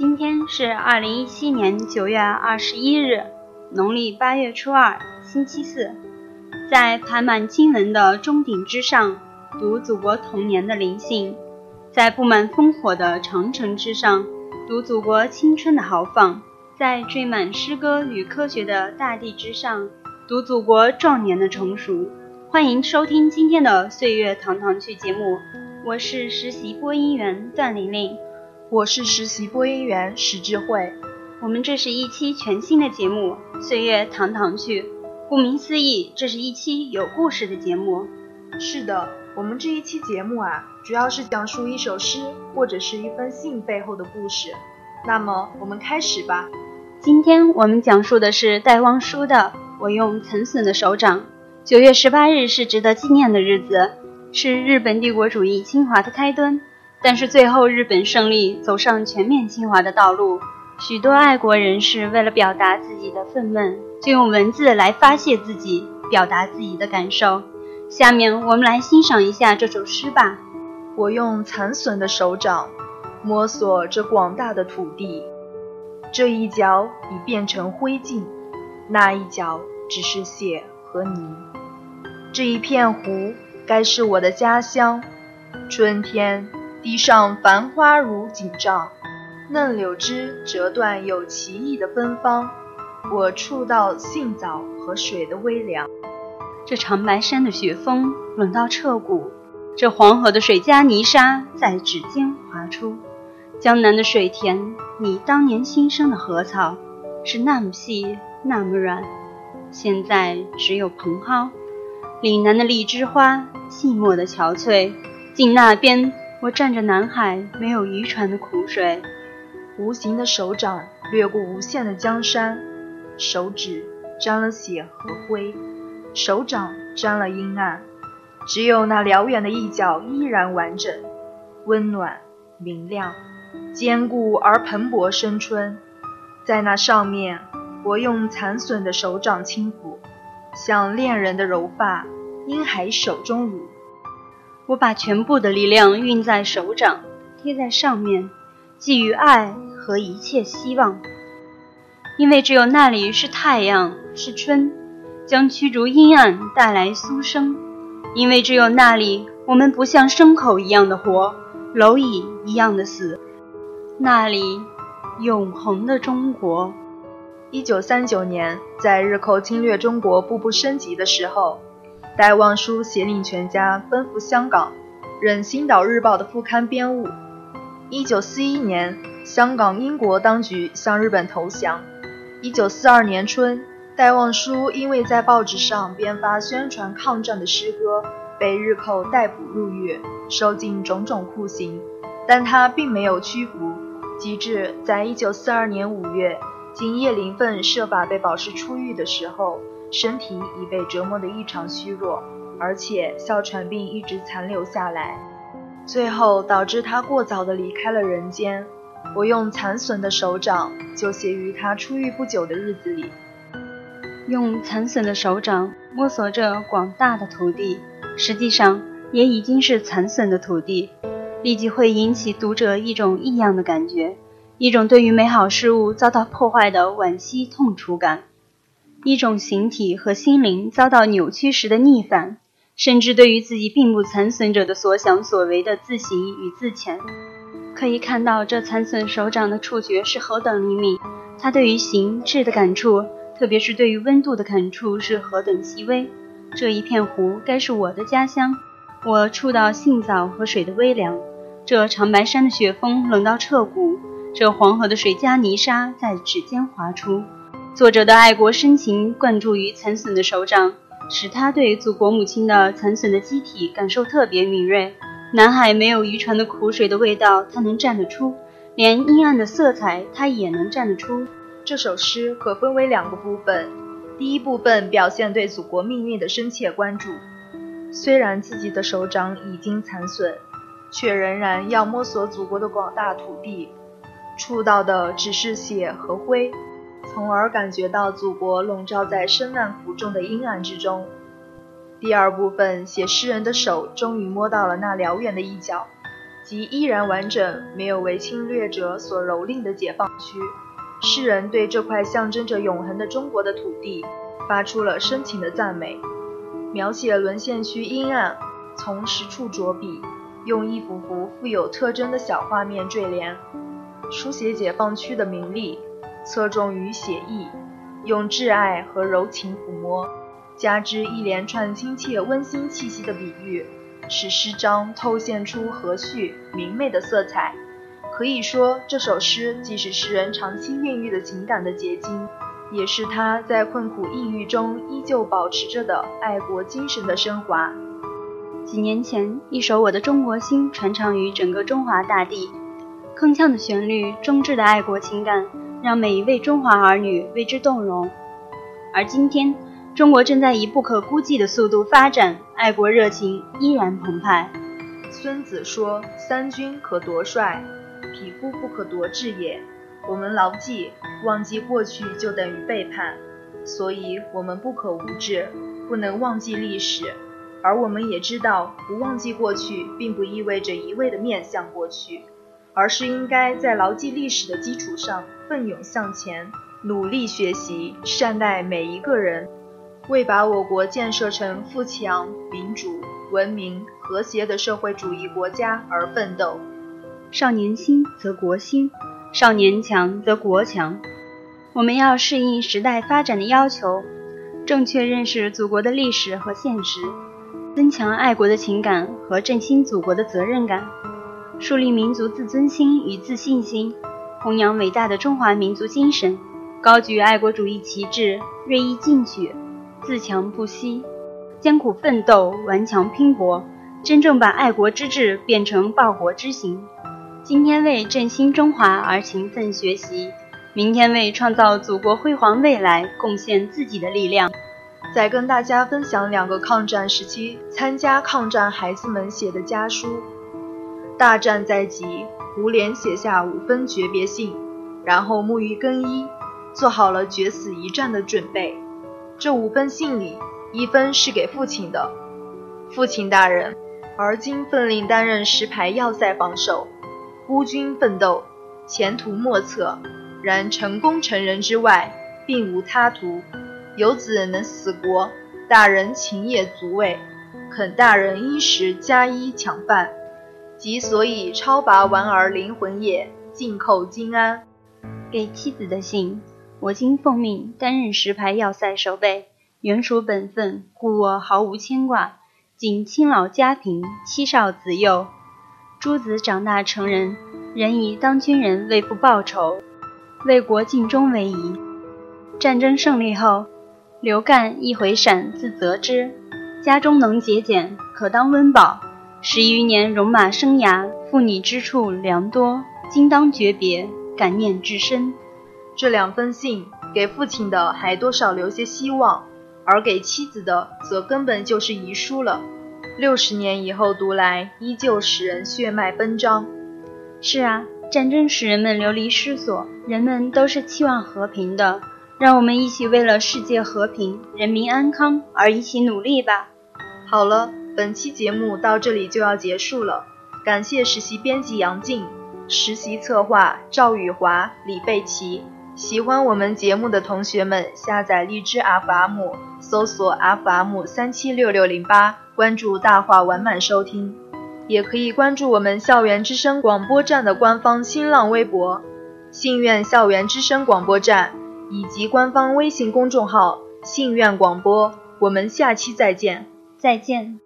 今天是二零一七年九月二十一日，农历八月初二，星期四。在排满经文的钟鼎之上，读祖国童年的灵性；在布满烽火的长城之上，读祖国青春的豪放；在缀满诗歌与科学的大地之上，读祖国壮年的成熟。欢迎收听今天的《岁月堂堂去》节目，我是实习播音员段玲玲。我是实习播音员史智慧，我们这是一期全新的节目《岁月堂堂去》，顾名思义，这是一期有故事的节目。是的，我们这一期节目啊，主要是讲述一首诗或者是一封信背后的故事。那么，我们开始吧。今天我们讲述的是戴望舒的《我用残损的手掌》。九月十八日是值得纪念的日子，是日本帝国主义侵华的开端。但是最后，日本胜利，走上全面侵华的道路。许多爱国人士为了表达自己的愤懑，就用文字来发泄自己，表达自己的感受。下面我们来欣赏一下这首诗吧。我用残损的手掌摸索这广大的土地，这一角已变成灰烬，那一角只是血和泥。这一片湖该是我的家乡，春天。地上繁花如锦帐，嫩柳枝折断有奇异的芬芳。我触到杏枣和水的微凉。这长白山的雪峰冷到彻骨，这黄河的水加泥沙在指尖划出。江南的水田，你当年新生的禾草是那么细那么软，现在只有蓬蒿。岭南的荔枝花寂寞的憔悴，近那边。我蘸着南海没有渔船的苦水，无形的手掌掠过无限的江山，手指沾了血和灰，手掌沾了阴暗，只有那辽远的一角依然完整，温暖明亮，坚固而蓬勃生春。在那上面，我用残损的手掌轻抚，像恋人的柔发，婴孩手中乳。我把全部的力量运在手掌，贴在上面，寄予爱和一切希望。因为只有那里是太阳，是春，将驱逐阴暗，带来苏生。因为只有那里，我们不像牲口一样的活，蝼蚁一样的死。那里，永恒的中国。一九三九年，在日寇侵略中国步步升级的时候。戴望舒携领全家奔赴香港，任《星岛日报》的副刊编务。一九四一年，香港英国当局向日本投降。一九四二年春，戴望舒因为在报纸上编发宣传抗战的诗歌，被日寇逮捕入狱，受尽种种酷刑。但他并没有屈服，及至在一九四二年五月，经叶灵凤设法被保释出狱的时候。身体已被折磨得异常虚弱，而且哮喘病一直残留下来，最后导致他过早地离开了人间。我用残损的手掌，就写于他出狱不久的日子里。用残损的手掌摸索着广大的土地，实际上也已经是残损的土地，立即会引起读者一种异样的感觉，一种对于美好事物遭到破坏的惋惜痛楚感。一种形体和心灵遭到扭曲时的逆反，甚至对于自己并不残损者的所想所为的自省与自谴，可以看到这残损手掌的触觉是何等灵敏，他对于形质的感触，特别是对于温度的感触是何等细微。这一片湖该是我的家乡，我触到杏枣和水的微凉。这长白山的雪峰冷到彻骨，这黄河的水加泥沙在指尖划出。作者的爱国深情灌注于残损的手掌，使他对祖国母亲的残损的机体感受特别敏锐。南海没有渔船的苦水的味道，他能蘸得出；连阴暗的色彩，他也能蘸得出。这首诗可分为两个部分，第一部分表现对祖国命运的深切关注。虽然自己的手掌已经残损，却仍然要摸索祖国的广大土地，触到的只是血和灰。从而感觉到祖国笼罩在深暗浮重的阴暗之中。第二部分写诗人的手终于摸到了那辽远的一角，即依然完整、没有为侵略者所蹂躏的解放区，诗人对这块象征着永恒的中国的土地发出了深情的赞美，描写沦陷区阴暗，从实处着笔，用一幅幅富有特征的小画面缀联，书写解放区的名利，侧重于写意，用挚爱和柔情抚摸，加之一连串亲切温馨气息的比喻。使诗章透现出和煦明媚的色彩，可以说这首诗既是诗人长期孕育的情感的结晶，也是他在困苦抑郁中依旧保持着的爱国精神的升华。几年前，一首《我的中国心》传唱于整个中华大地，铿锵的旋律，忠挚的爱国情感，让每一位中华儿女为之动容。而今天，中国正在以不可估计的速度发展，爱国热情依然澎湃。孙子说：“三军可夺帅，匹夫不可夺志也。”我们牢记，忘记过去就等于背叛，所以我们不可无志，不能忘记历史。而我们也知道，不忘记过去，并不意味着一味的面向过去，而是应该在牢记历史的基础上，奋勇向前，努力学习，善待每一个人。为把我国建设成富强、民主、文明、和谐的社会主义国家而奋斗。少年兴则国兴，少年强则国强。我们要适应时代发展的要求，正确认识祖国的历史和现实，增强爱国的情感和振兴祖国的责任感，树立民族自尊心与自信心，弘扬伟大的中华民族精神，高举爱国主义旗帜，锐意进取。自强不息，艰苦奋斗，顽强拼搏，真正把爱国之志变成报国之行。今天为振兴中华而勤奋学习，明天为创造祖国辉煌未来贡献自己的力量。再跟大家分享两个抗战时期参加抗战孩子们写的家书。大战在即，胡琏写下五封诀别信，然后沐浴更衣，做好了决死一战的准备。这五封信里，一封是给父亲的。父亲大人，而今奉令担任石牌要塞防守，孤军奋斗，前途莫测。然成功成人之外，并无他途。有子能死国，大人情也足慰。恳大人衣食加衣强饭，即所以超拔玩儿灵魂也。进寇金安，给妻子的信。我今奉命担任石牌要塞守备，原属本分，故我毫无牵挂。仅亲老家贫，妻少子幼，诸子长大成人，仍以当军人为父报仇，为国尽忠为宜。战争胜利后，刘干一回陕，自责之，家中能节俭，可当温饱。十余年戎马生涯，负你之处良多，今当诀别，感念至深。这两封信给父亲的还多少留些希望，而给妻子的则根本就是遗书了。六十年以后读来，依旧使人血脉奔张。是啊，战争使人们流离失所，人们都是期望和平的。让我们一起为了世界和平、人民安康而一起努力吧。好了，本期节目到这里就要结束了。感谢实习编辑杨静，实习策划赵雨华、李贝奇。喜欢我们节目的同学们，下载荔枝 FM，搜索 FM 三七六六零八，关注大话完满收听。也可以关注我们校园之声广播站的官方新浪微博“信苑校园之声广播站”，以及官方微信公众号“信苑广播”。我们下期再见，再见。